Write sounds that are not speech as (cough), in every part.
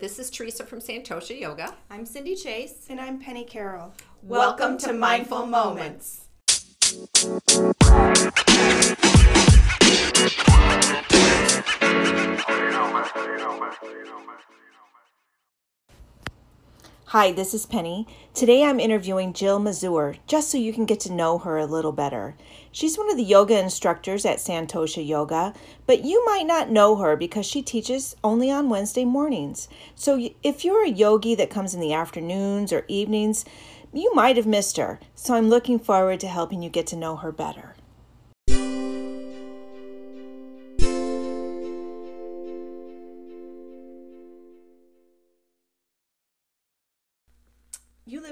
This is Teresa from Santosha Yoga. I'm Cindy Chase. And I'm Penny Carroll. Welcome, to Mindful Moments. Hi, this is Penny. Today I'm interviewing Jill Mazur, just so you can get to know her a little better. She's one of the yoga instructors at Santosha Yoga, but you might not know her because she teaches only on Wednesday mornings. So if you're a yogi that comes in the afternoons or evenings, you might have missed her. So I'm looking forward to helping you get to know her better.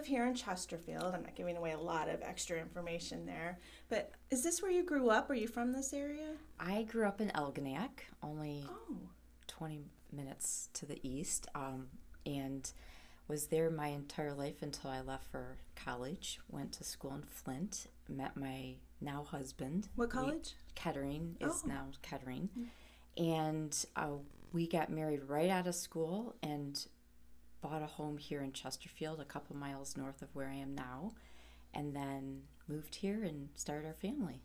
Live here in Chesterfield. I'm not giving away a lot of extra information there, but is this where you grew up? Are you from this area? I grew up in Algonac, only Oh, 20 minutes to the east, um, and was there my entire life until I left for college. Went to school in Flint, met my now husband. What We- college? Kettering is Oh. now Kettering. And uh, we got married right out of school and bought a home here in Chesterfield, a couple miles north of where I am now, and then moved here and started our family.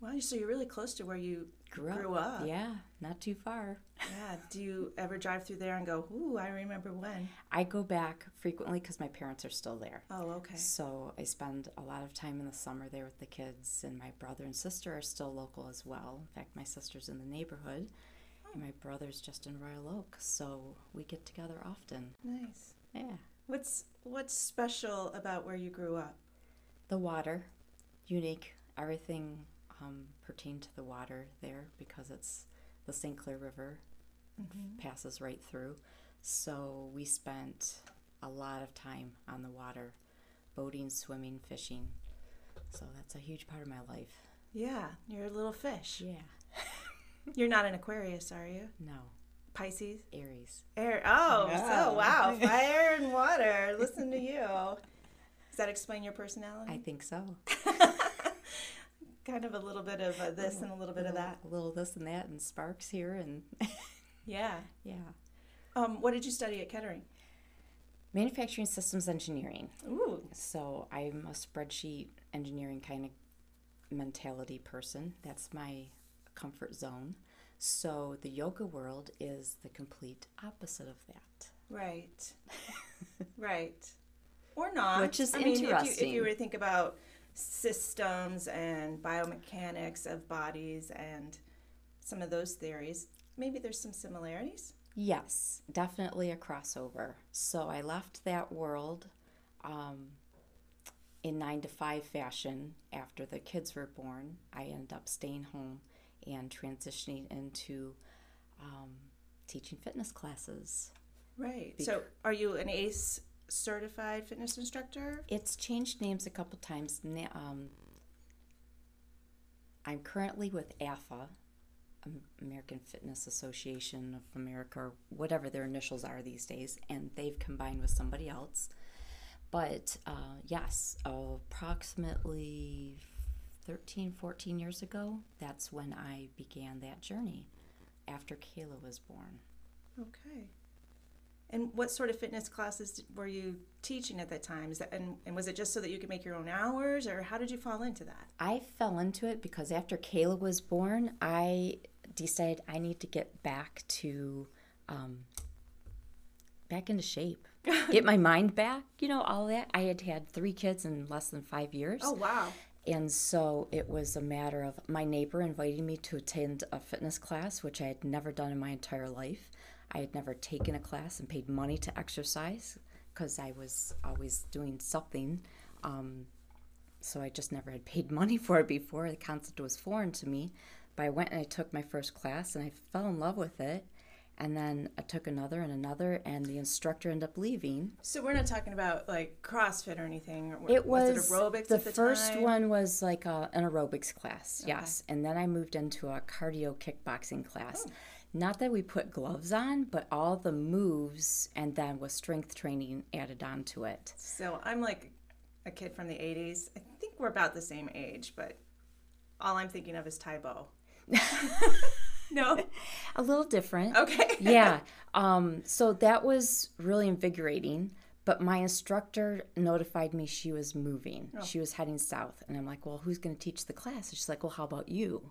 wow. So you're really close to where you Grew up. Grew up. Yeah, not too far. Yeah. Do you ever drive through there and go, "Ooh, I remember when"? I go back frequently because my parents are still there. Oh, okay. So I spend a lot of time in the summer there with the kids, and my brother and sister are still local as well. In fact, my sister's in the neighborhood, my brother's just in Royal Oak, so we get together often. Nice. Yeah. What's what's special about where you grew up? The water, unique. Everything um, pertained to the water there because it's the St. Clair River passes right through. So we spent a lot of time on the water, boating, swimming, fishing. So that's a huge part of my life. Yeah, you're a little fish. Yeah. You're not an Aquarius, are you? No. Pisces? Aries. Air. Oh, Yeah. so wow. (laughs) Fire and water. Listen to you. Does that explain your personality? I think so. (laughs) kind of a little bit of uh, this and a little bit of that. A little this and that and sparks here and (laughs) Yeah. yeah. Um, what did you study at Kettering? Manufacturing systems engineering. Ooh. So I'm a spreadsheet engineering kind of mentality person. That's my comfort zone. So the yoga world is the complete opposite of that. Right. (laughs) right. Or not. Which is I mean, If you, if you were to think about systems and biomechanics of bodies and some of those theories, maybe there's some similarities. Yes, definitely a crossover. So I left that world um, in nine to five fashion after the kids were born. I ended up staying home and transitioning into um, teaching fitness classes. Right. So, are you an ACE certified fitness instructor? It's changed names a couple times. Um, I'm currently with AFA, American Fitness Association of America, or whatever their initials are these days, and they've combined with somebody else. But uh, yes, approximately 13, 14 years ago, that's when I began that journey after Kayla was born. Okay. And what sort of fitness classes were you teaching at that time? Is that, and, and was it just so that you could make your own hours, or how did you fall into that? I fell into it because after Kayla was born, I decided I need to get back to um, back into shape, (laughs) get my mind back. You know, all that. I had had three kids in less than five years. Oh, wow. And so it was a matter of my neighbor inviting me to attend a fitness class, which I had never done in my entire life. I had never taken a class and paid money to exercise because I was always doing something. Um, so I just never had paid (laughs) money for it before. The concept was foreign to me. But I went and I took my first class and I fell in love with it. And then I took another and another, and the instructor ended up leaving. So we're not talking about like CrossFit or anything. It was, it aerobics the, the first time? one was like a, an aerobics class, yes, and then I moved into a cardio kickboxing class. Oh. Not that we put gloves on, but all the moves and then with strength training added on to it. So I'm like a kid from the 80s. I think we're about the same age, but all I'm thinking of is Tae Bo. (laughs) No. (laughs) a little different. Okay. (laughs) yeah. Um, so that was really invigorating. But my instructor notified me she was moving. She was heading south. And I'm like, well, who's going to teach the class? And she's like, well, how about you?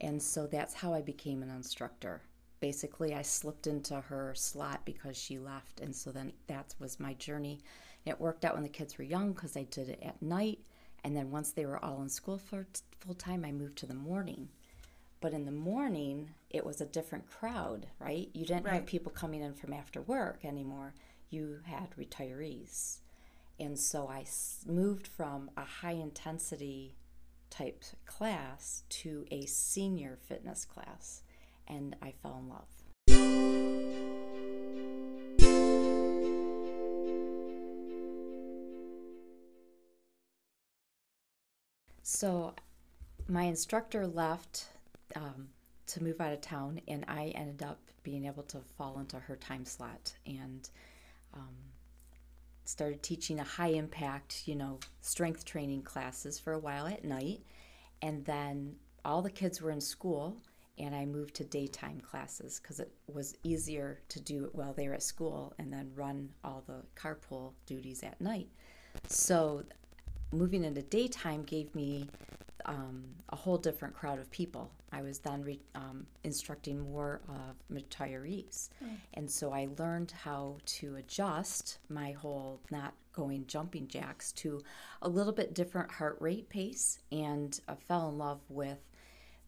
And so that's how I became an instructor. Basically, I slipped into her slot because she left. And so then that was my journey. It worked out when the kids were young because I did it at night. And then once they were all in school for full time, I moved to the morning. But in the morning, it was a different crowd, right? You didn't have people coming in from after work anymore. You had retirees. And so I s- moved from a high intensity type class to a senior fitness class. And I fell in love. So my instructor left um, to move out of town, and I ended up being able to fall into her time slot and um, started teaching a high impact, you know, strength training classes for a while at night. And then all the kids were in school, and I moved to daytime classes because it was easier to do it while they were at school and then run all the carpool duties at night. So moving into daytime gave me um, a whole different crowd of people. I was then re- um, instructing more of retirees. And so I learned how to adjust my whole not going jumping jacks to a little bit different heart rate pace and I fell in love with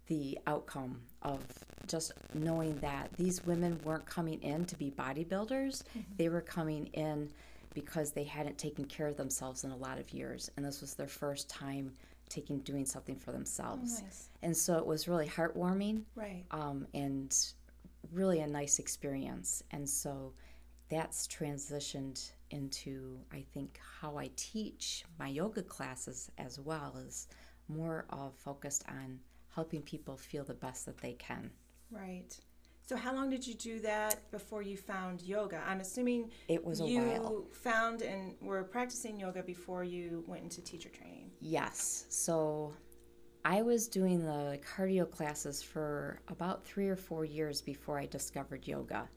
the outcome of just knowing that these women weren't coming in to be bodybuilders. They were coming in because they hadn't taken care of themselves in a lot of years and this was their first time taking doing something for themselves. nice. And so it was really heartwarming Right. um, and really a nice experience. And so that's transitioned into, I think, how I teach my yoga classes as well is more of focused on helping people feel the best that they can. Right. So how long did you do that before you found yoga? I'm assuming It was a you while. found and were practicing yoga before you went into teacher training. Yes. So I was doing the cardio classes for about three or four years before I discovered yoga.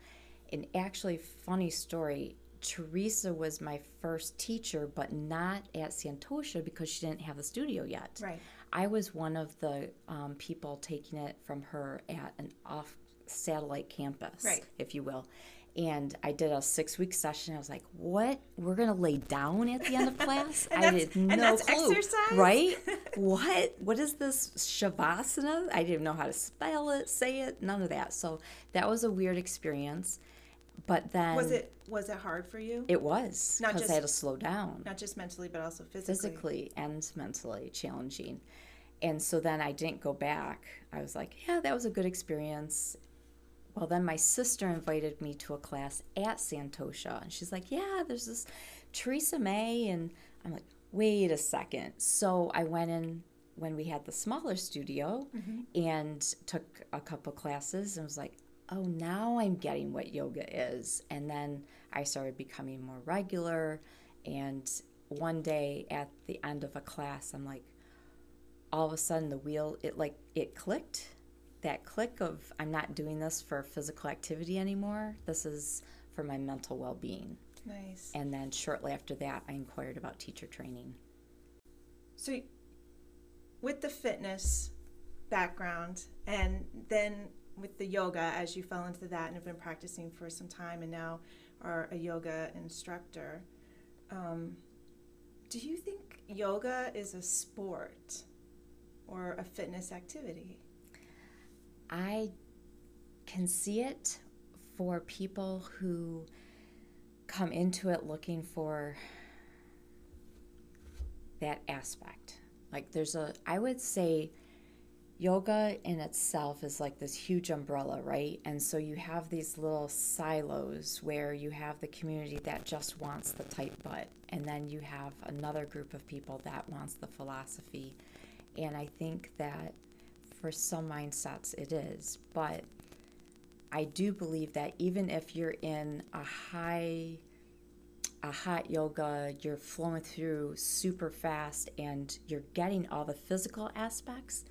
And actually, funny story Teresa was my first teacher, but not at Santosha because she didn't have the studio yet. Right. I was one of the um, people taking it from her at an off satellite campus, Right. if you will. And I did a six week session. I was like, what? We're going to lay down at the end of (laughs) class? I did no and that's clue. exercise? Right? (laughs) what? What is this Shavasana? I didn't know how to spell it, say it, none of that. So that was a weird experience. But then Was it was it hard for you? It was Not because just- I had to slow down Not just mentally, but also physically. physically and mentally challenging. And so then I didn't go back. I was like, yeah, that was a good experience. Well, then my sister invited me to a class at Santosha. And she's like, yeah, there's this Teresa May. And I'm like, wait a second. So I went in when we had the smaller studio mm-hmm. and took a couple classes and was like, oh, now I'm getting what yoga is. And then I started becoming more regular. And one day at the end of a class, I'm like, all of a sudden the wheel, it like, it clicked. That click of, I'm not doing this for physical activity anymore. This is for my mental well being. Nice. And then shortly after that, I inquired about teacher training. So, with the fitness background and then with the yoga, as you fell into that and have been practicing for some time and now are a yoga instructor, um, do you think yoga is a sport or a fitness activity? I can see it for people who come into it looking for that aspect. Like there's a I would say yoga in itself is like this huge umbrella, right? And so you have these little silos where you have the community that just wants the tight butt, and then you have another group of people that wants the philosophy. And I think that for some mindsets it is, but I do believe that even if you're in a high a hot yoga, you're flowing through super fast and you're getting all the physical aspects,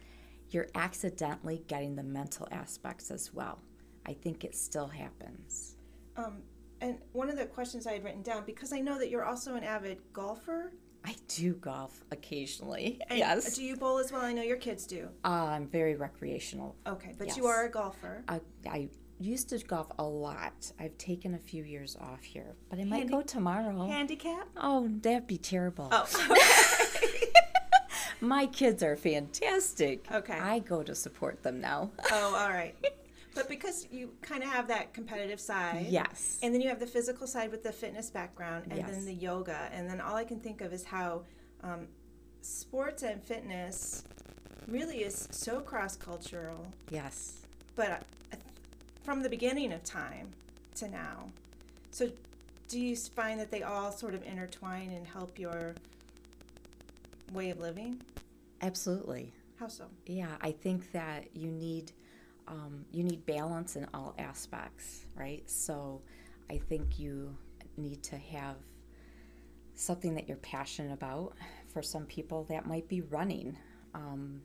you're accidentally getting the mental aspects as well. I think it still happens. Um, and one of the questions I had written down because I know that you're also an avid golfer. I do golf occasionally. And yes. Do you bowl as well? I know your kids do. Uh, I'm very recreational. Okay, but Yes. you are a golfer. I, I used to golf a lot. I've taken a few years off here, but I might go tomorrow. Handicap? oh, that'd be terrible. Oh, (laughs) My kids are fantastic. Okay. I go to support them now. oh, all right. (laughs) But because you kind of have that competitive side, yes. and then you have the physical side with the fitness background, and Yes. then the yoga, and then all I can think of is how um, sports and fitness really is so cross cultural. yes. but uh, from the beginning of time to now. So, do you find that they all sort of intertwine and help your way of living? Absolutely. How so? Yeah, I think that you need um, you need balance in all aspects, right? So I think you need to have something that you're passionate about. For some people, that might be running. Um,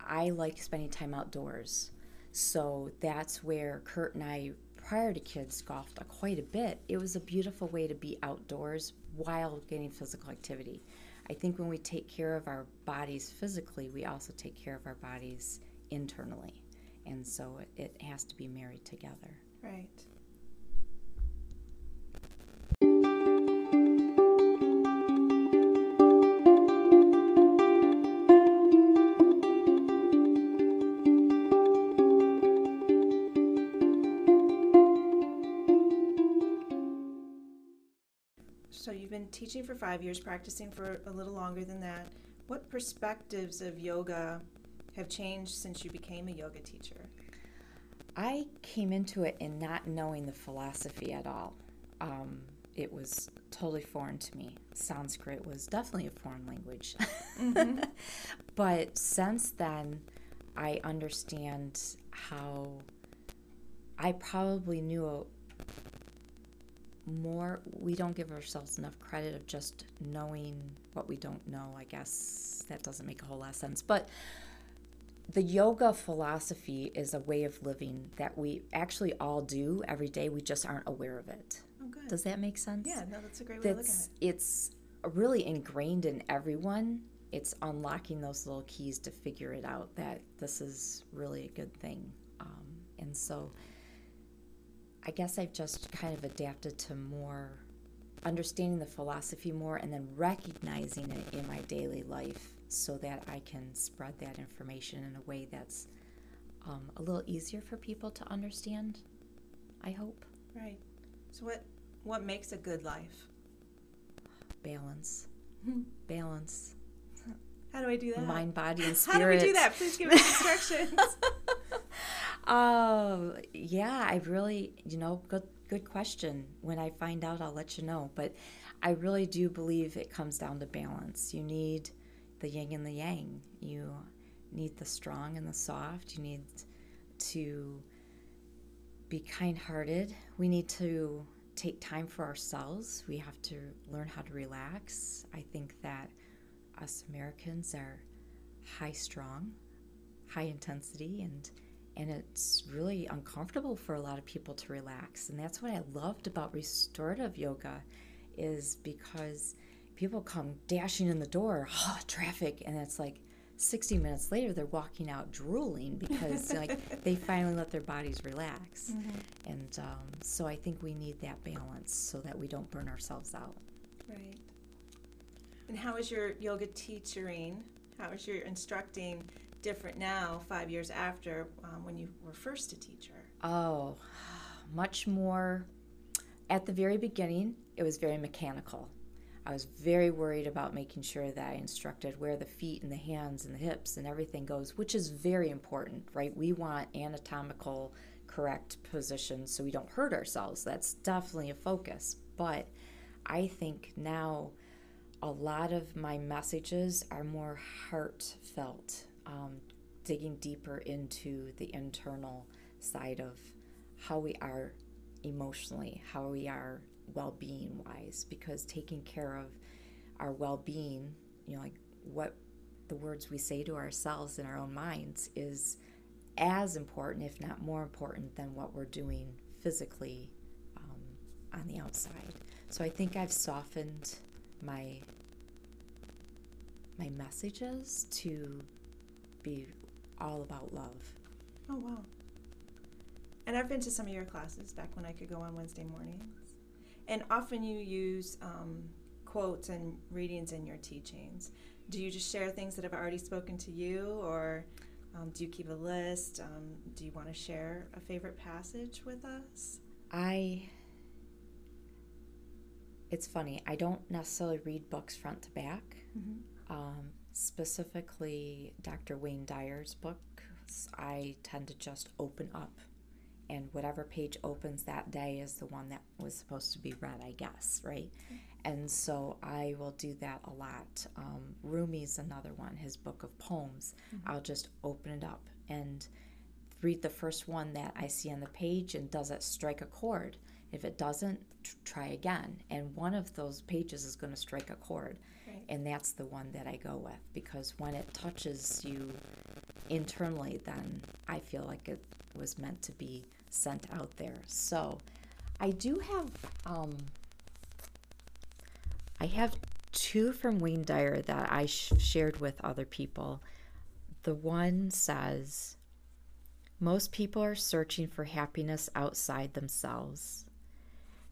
I like spending time outdoors, so that's where Kurt and I, prior to kids, golfed quite a bit. It was a beautiful way to be outdoors while getting physical activity. I think when we take care of our bodies physically, we also take care of our bodies internally. And so it, has to be married together. Right. So you've been teaching for five years, practicing for a little longer than that. What perspectives of yoga have changed since you became a yoga teacher? I came into it in not knowing the philosophy at all. Um, it was totally foreign to me. Sanskrit was definitely a foreign language. (laughs) (laughs) but since then, I understand how I probably knew more. We don't give ourselves enough credit of just knowing what we don't know. I guess that doesn't make a whole lot of sense. But the yoga philosophy is a way of living that we actually all do every day. We just aren't aware of it. Oh, good. Does that make sense? yeah, no, that's a great way of looking at it. it's really ingrained in everyone. It's unlocking those little keys to figure it out that this is really a good thing. Um, and so I guess I've just kind of adapted to more understanding the philosophy more and then recognizing it in my daily life so that I can spread that information in a way that's um, a little easier for people to understand, I hope. Right. So what what makes a good life? Balance. Balance. (laughs) How do I do that? Mind, body, and spirit. (laughs) How do we do that? Please give us instructions. (laughs) Oh, yeah, I really, you know, good good question. When I find out, I'll let you know. But I really do believe it comes down to balance. You need the yin and the yang. You need the strong and the soft. You need to be kind-hearted. We need to take time for ourselves. We have to learn how to relax. I think that us Americans are high strong, high intensity and and it's really uncomfortable for a lot of people to relax and that's what i loved about restorative yoga is because people come dashing in the door (laughs) oh traffic and it's like 60 minutes later they're walking out drooling because (laughs) like they finally let their bodies relax and um, so i think we need that balance so that we don't burn ourselves out right. And how is your yoga teaching? How is your instructing different now, five years after um, when you were first a teacher? Oh, (sighs) much more. At the very beginning, it was very mechanical. I was very worried about making sure that I instructed where the feet and the hands and the hips and everything goes, which is very important, right? We want anatomical correct positions so we don't hurt ourselves. That's definitely a focus. But I think now a lot of my messages are more heartfelt, um, digging deeper into the internal side of how we are emotionally, how we are well being wise, because taking care of our well being, you know, like what the words we say to ourselves in our own minds is as important, if not more important, than what we're doing physically um, on the outside. So I think I've softened my my messages to be all about love. Oh wow. And I've been to some of your classes back when I could go on Wednesday mornings, and often you use um, quotes and readings in your teachings. Do you just share things that have already spoken to you, or um, do you keep a list? Um, do you want to share a favorite passage with us? I. It's funny. I don't necessarily read books front to back. Mm-hmm. Um, specifically, Dr. Wayne Dyer's books, I tend to just open up, and whatever page opens that day is the one that was supposed to be read, I guess, right? And so I will do that a lot. Um, Rumi's another one, his book of poems. I'll just open it up and read the first one that I see on the page and does it strike a chord? If it doesn't, t- try again. And one of those pages is going to strike a chord. Right. And that's the one that I go with because when it touches you internally, then I feel like it was meant to be sent out there. So I do have, um, I have two from Wayne Dyer that I sh- shared with other people. The one says, most people are searching for happiness outside themselves.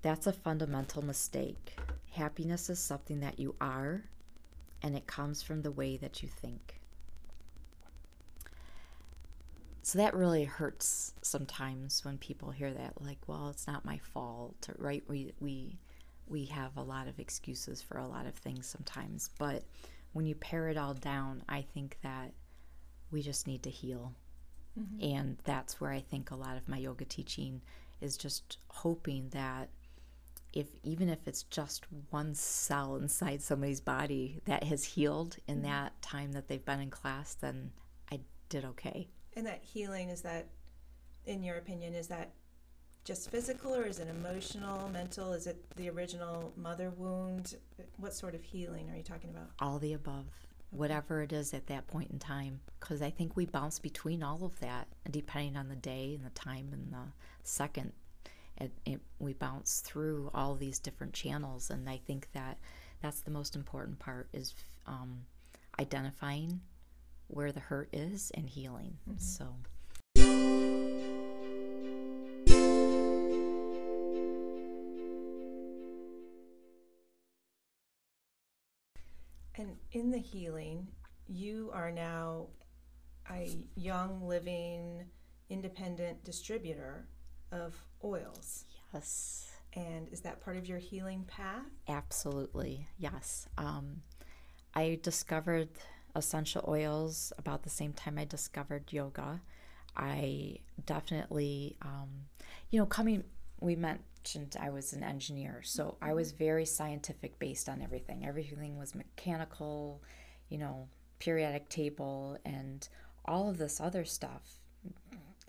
That's a fundamental mistake. Happiness is something that you are, and it comes from the way that you think. So that really hurts sometimes when people hear that, like, well, it's not my fault, right? We, we, we have a lot of excuses for a lot of things sometimes, but when you pare it all down, I think that we just need to heal. Mm-hmm. And that's where I think a lot of my yoga teaching is just hoping that if even if it's just one cell inside somebody's body that has healed in mm-hmm. that time that they've been in class, then I did okay. And that healing is that, in your opinion, is that just physical or is it emotional, mental? Is it the original mother wound? What sort of healing are you talking about? All the above, whatever it is at that point in time, because I think we bounce between all of that, depending on the day and the time and the second, it, it, we bounce through all these different channels, and I think that that's the most important part is um, identifying where the hurt is and healing. So. And in the healing, you are now a Young Living, independent distributor of oils. Yes. And is that part of your healing path? Absolutely, yes. Um, I discovered essential oils about the same time I discovered yoga. I definitely, um, you know, coming, we mentioned I was an engineer, so I was very scientific based on everything. Everything was mechanical, you know, periodic table, and all of this other stuff.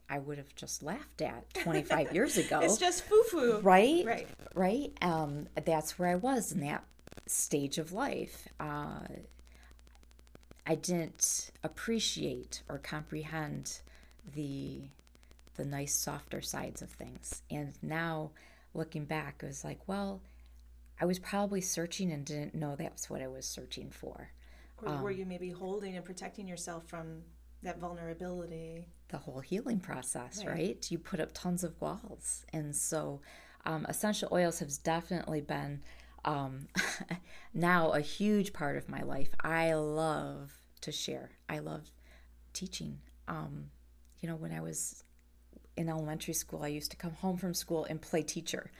I would have just laughed at 25 (laughs) years ago. It's just foo foo. right Right. right um that's where i was in that stage of life uh i didn't appreciate or comprehend the the nice softer sides of things and now looking back it was like well i was probably searching and didn't know that's what i was searching for Or were you maybe holding and protecting yourself from that vulnerability? the whole healing process, Right. right? You put up tons of walls. And so um, essential oils has definitely been um, (laughs) now a huge part of my life. I love to share, I love teaching. Um, you know, when I was in elementary school, I used to come home from school and play teacher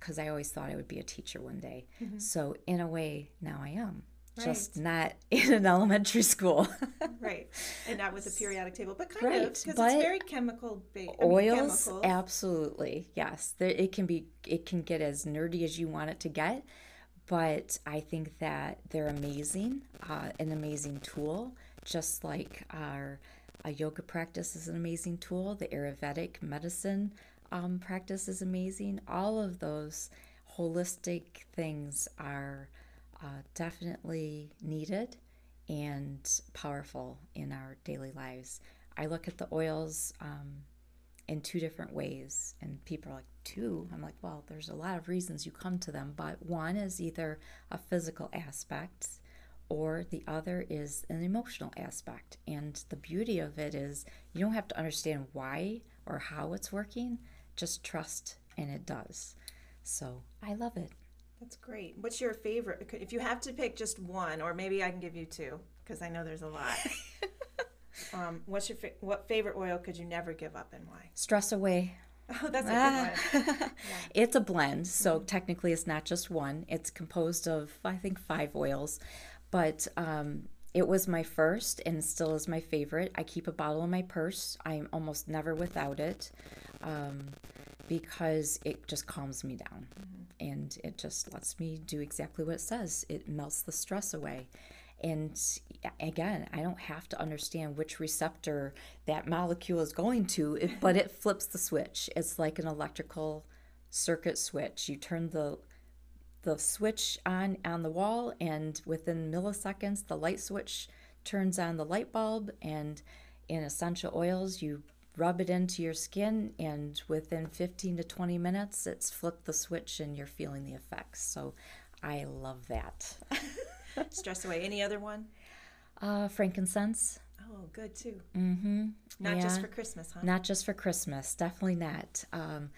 because I always thought I would be a teacher one day. So, in a way, now I am. Just not (laughs) in an elementary school. (laughs) Right. And not with the periodic table, but kind of because it's very chemical based. oils absolutely yes there, it can be it can get as nerdy as you want it to get but i think that they're amazing uh, an amazing tool just like our a yoga practice is an amazing tool the ayurvedic medicine um, practice is amazing all of those holistic things are uh, definitely needed and powerful in our daily lives. I look at the oils um, in two different ways, and people are like, two? I'm like, well, there's a lot of reasons you come to them, but one is either a physical aspect or the other is an emotional aspect. And the beauty of it is you don't have to understand why or how it's working, just trust, and it does. So I love it. That's great. What's your favorite? If you have to pick just one, or maybe I can give you two, because I know there's a lot. (laughs) um, what's your fa- what favorite oil could you never give up, and why? Stress away. (laughs) Oh, that's a good one. (laughs) It's a blend, so technically it's not just one. It's composed of, I think, five oils, but um, it was my first and still is my favorite. I keep a bottle in my purse. I'm almost never without it um, because it just calms me down mm-hmm. and it just lets me do exactly what it says. It melts the stress away. And again, I don't have to understand which receptor that molecule is going to, but it (laughs) flips the switch. It's like an electrical circuit switch. You turn the the switch on on the wall and within milliseconds the light switch turns on the light bulb and in essential oils you rub it into your skin and within 15 to 20 minutes it's flipped the switch and you're feeling the effects so i love that (laughs) Stress away. Any other one? uh, frankincense Oh, good too. mm-hmm Not just for Christmas, huh? Not just for Christmas, definitely not. Um,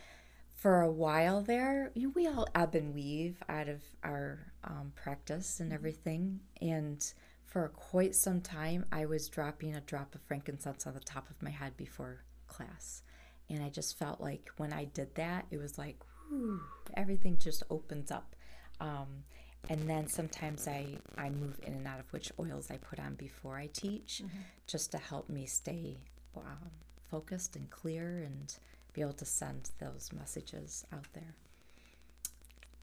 for a while there, you know, we all ebb and weave out of our um, practice and everything. And for quite some time, I was dropping a drop of frankincense on the top of my head before class. And I just felt like when I did that, it was like, whew, everything just opens up. Um, and then sometimes I, I move in and out of which oils I put on before I teach, just to help me stay um, focused and clear and be able to send those messages out there.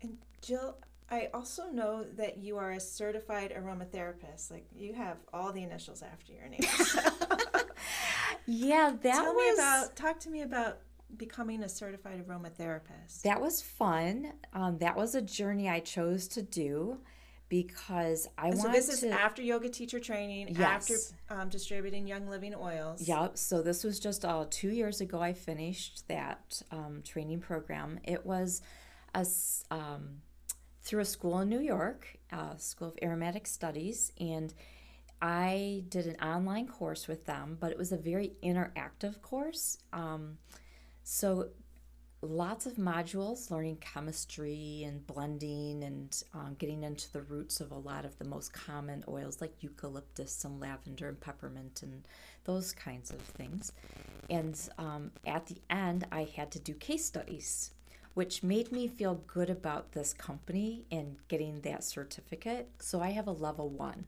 And Jill, I also know that you are a certified aromatherapist. Like you have all the initials after your name. (laughs) Yeah, that Tell was me about. Talk to me about becoming a certified aromatherapist. that was fun. Um, that was a journey I chose to do because I so wanted this is to. after yoga teacher training, Yes. after um, distributing Young Living oils. Yep. So this was just uh, two years ago. I finished that um, training program. It was a um, through a school in New York, uh, School of Aromatic Studies, and I did an online course with them. But it was a very interactive course. Um, so lots of modules learning chemistry and blending and um, getting into the roots of a lot of the most common oils like eucalyptus and lavender and peppermint and those kinds of things and um, at the end i had to do case studies which made me feel good about this company and getting that certificate so i have a level one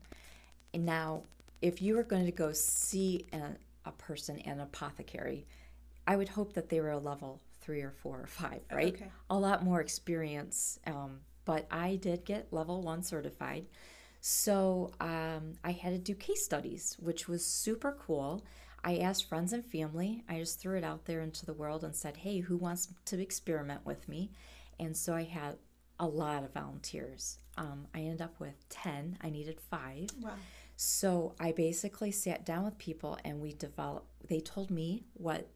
and now if you were going to go see a, a person an apothecary I would hope that they were a level three or four or five, right? Okay. A lot more experience. Um, but I did get level one certified. So um, I had to do case studies, which was super cool. I asked friends and family, I just threw it out there into the world and said, hey, who wants to experiment with me? And so I had a lot of volunteers. Um, I ended up with 10, I needed five. Wow. So I basically sat down with people and we developed, they told me what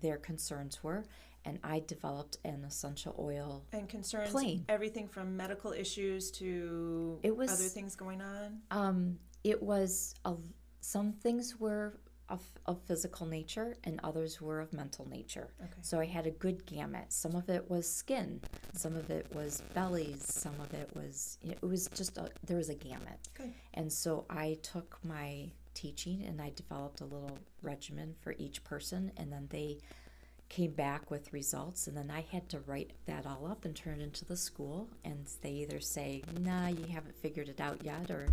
their concerns were, and I developed an essential oil. And concerns Plain. everything from medical issues to It was- other things going on. Um, it was a, some things were of, of physical nature, and others were of mental nature. Okay. So I had a good gamut. Some of it was skin, some of it was bellies, some of it was it was just a, there was a gamut. Good. And so I took my teaching and I developed a little regimen for each person, and then they came back with results, and then I had to write that all up and turn it into the school, and they either say, "Nah, you haven't figured it out yet," or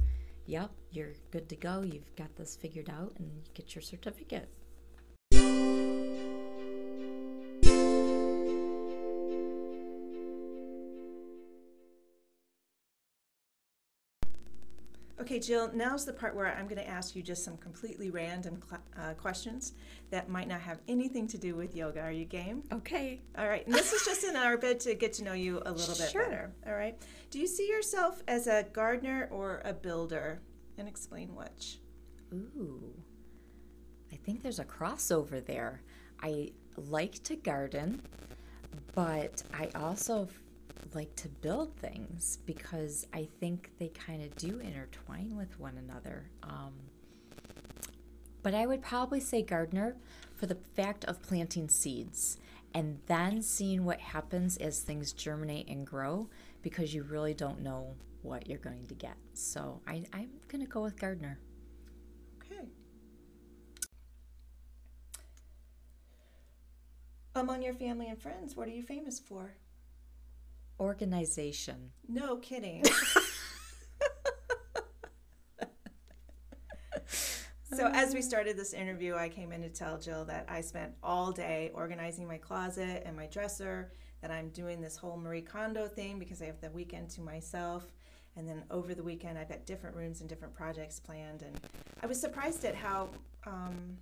"Yep, you're good to go. You've got this figured out, and you get your certificate." Okay, Jill, now's the part where I'm going to ask you just some completely random uh, questions that might not have anything to do with yoga. Are you game? Okay. All right. And this is just in our bid to get to know you a little bit Sure. better. All right. Do you see yourself as a gardener or a builder? and explain which. Ooh, I think there's a crossover there. I like to garden, but I also like to build things because I think they kind of do intertwine with one another. Um, but I would probably say gardener for the fact of planting seeds and then seeing what happens as things germinate and grow because you really don't know what you're going to get. So I, I'm going to go with gardener. Okay. Among your family and friends, what are you famous for? Organization. No kidding. (laughs) so, as we started this interview, I came in to tell Jill that I spent all day organizing my closet and my dresser, that I'm doing this whole Marie Kondo thing because I have the weekend to myself. And then over the weekend, I've got different rooms and different projects planned. And I was surprised at how um,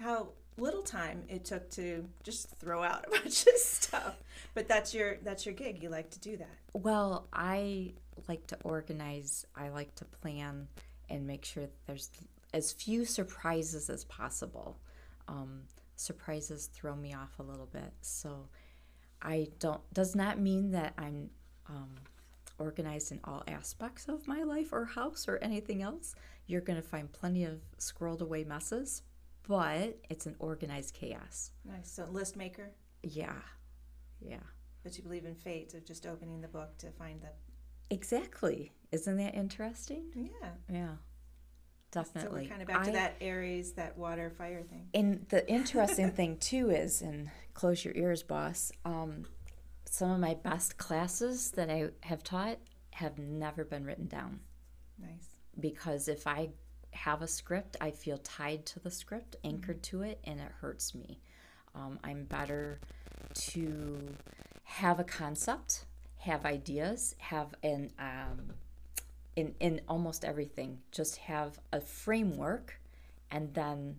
how little time it took to just throw out a (laughs) bunch of stuff. But that's your that's your gig. You like to do that. Well, I like to organize, I like to plan and make sure there's as few surprises as possible. Um, surprises throw me off a little bit. So I don't, does not mean that I'm um, organized in all aspects of my life or house or anything else. You're going to find plenty of scrolled away messes, but it's an organized chaos. Nice. So list maker. Yeah. Yeah. But you believe in fate of just opening the book to find the Exactly. Isn't that interesting? yeah. Yeah. So Definitely. we're kind of back to I- that Aries, that water fire thing. And the interesting thing too is, and close your ears, boss. Um, some of my best classes that I have taught have never been written down Nice. because if I have a script, I feel tied to the script, anchored to it, and it hurts me. Um, I'm better to have a concept, have ideas, have an um, in in almost everything. Just have a framework, and then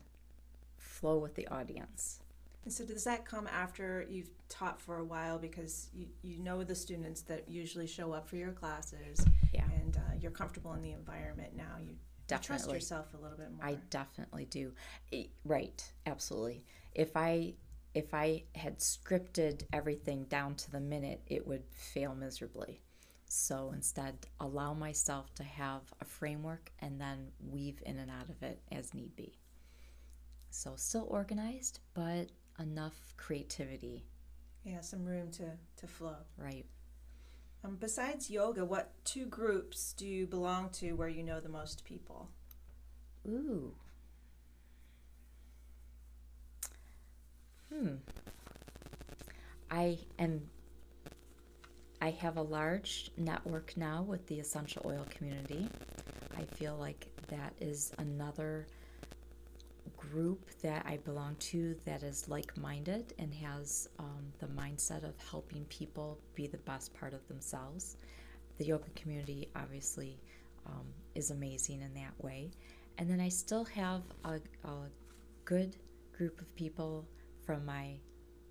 flow with the audience. And so does that come after you've taught for a while because you, you know the students that usually show up for your classes Yeah. and uh, you're comfortable in the environment now. You, you trust yourself a little bit more. I definitely do. Right, absolutely. If I if I had scripted everything down to the minute, it would fail miserably. So instead, allow myself to have a framework and then weave in and out of it as need be. So still organized, but enough creativity, yeah, some room to, to flow. right? Um, besides yoga, what two groups do you belong to where you know the most people? Ooh. Hmm. I am. I have a large network now with the essential oil community. I feel like that is another group that I belong to that is like minded and has um, the mindset of helping people be the best part of themselves. The yoga community obviously um, is amazing in that way. And then I still have a, a good group of people from my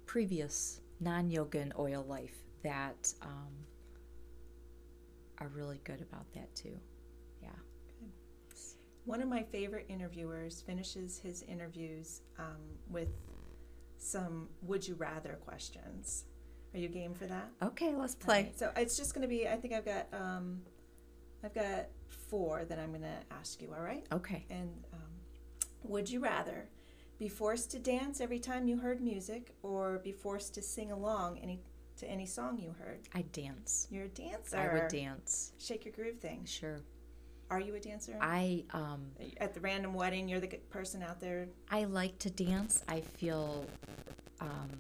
previous non yoga and oil life that um, are really good about that too. One of my favorite interviewers finishes his interviews um, with some would you rather questions. Are you game for that? Okay, let's play. right, So it's just going to be. I think I've got. Um, I've got four that I'm going to ask you. All right. Okay. And um, would you rather be forced to dance every time you heard music, or be forced to sing along any to any song you heard? I dance. You're a dancer. I would dance. Shake your groove thing. Sure. Are you a dancer? I um At the random wedding, you're the person out there. I like to dance. I feel, um,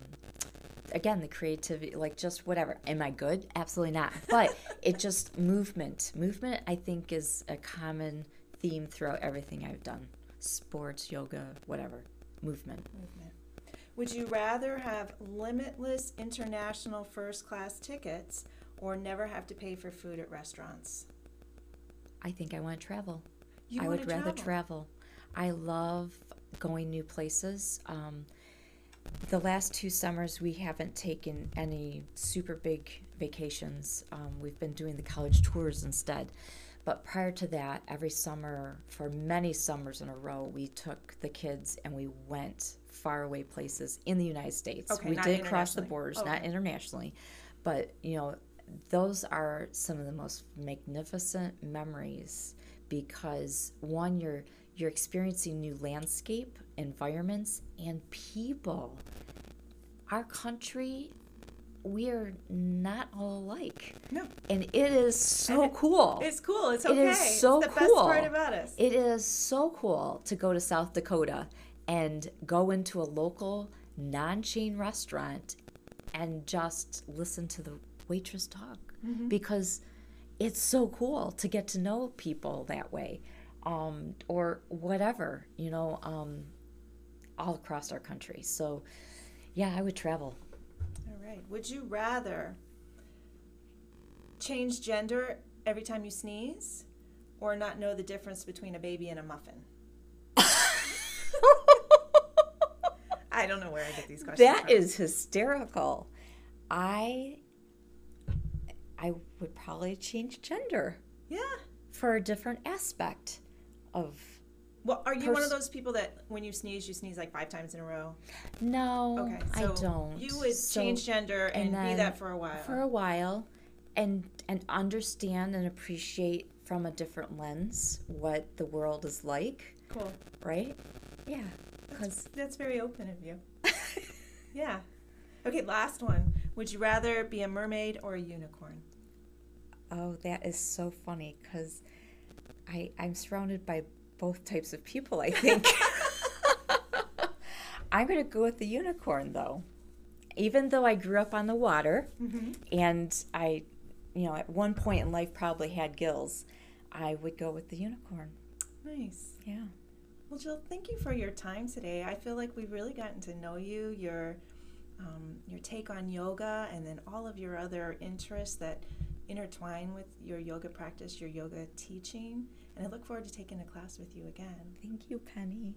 again, the creativity, like just whatever. Am I good? Absolutely not. But (laughs) it just movement. Movement, I think, is a common theme throughout everything I've done sports, yoga, whatever. Movement. Movement. Would you rather have limitless international first class tickets or never have to pay for food at restaurants? I think I want to travel. You I would rather travel. I love going new places. Um, the last two summers, we haven't taken any super big vacations. Um, we've been doing the college tours instead. But prior to that, every summer, for many summers in a row, we took the kids and we went faraway places in the United States. Okay, we did cross the borders, not internationally. But, you know, those are some of the most magnificent memories because one, you're you're experiencing new landscape, environments, and people. Our country, we are not all alike. No. And it is so it- cool. It's cool. It's It okay. is so it's the best cool. part about us. It is so cool to go to South Dakota and go into a local non chain restaurant and just listen to the waitress talk Mm-hmm. because it's so cool to get to know people that way um, or whatever, you know, um, all across our country. So, yeah, I would travel. All right. Would you rather change gender every time you sneeze or not know the difference between a baby and a muffin? (laughs) I don't know where I get these questions. That from. is hysterical. I I would probably change gender Yeah. for a different aspect of Well, are you one of those people that when you sneeze, you sneeze like five times in a row? no, Okay. I don't. You would So, change gender and, be that for a while. for a while and and understand and appreciate from a different lens what the world is like, cool. right? Yeah, cuz That's very open of you. (laughs) yeah. Okay, last one. Would you rather be a mermaid or a unicorn? Oh, that is so funny cuz I I'm surrounded by both types of people, I think. (laughs) I'm going to go with the unicorn though. Even though I grew up on the water and I, you know, at one point in life probably had gills, I would go with the unicorn. Nice. Yeah. Well, Jill, thank you for your time today. I feel like we've really gotten to know you, your um, your take on yoga, and then all of your other interests that intertwine with your yoga practice, your yoga teaching. And I look forward to taking a class with you again. Thank you, Penny.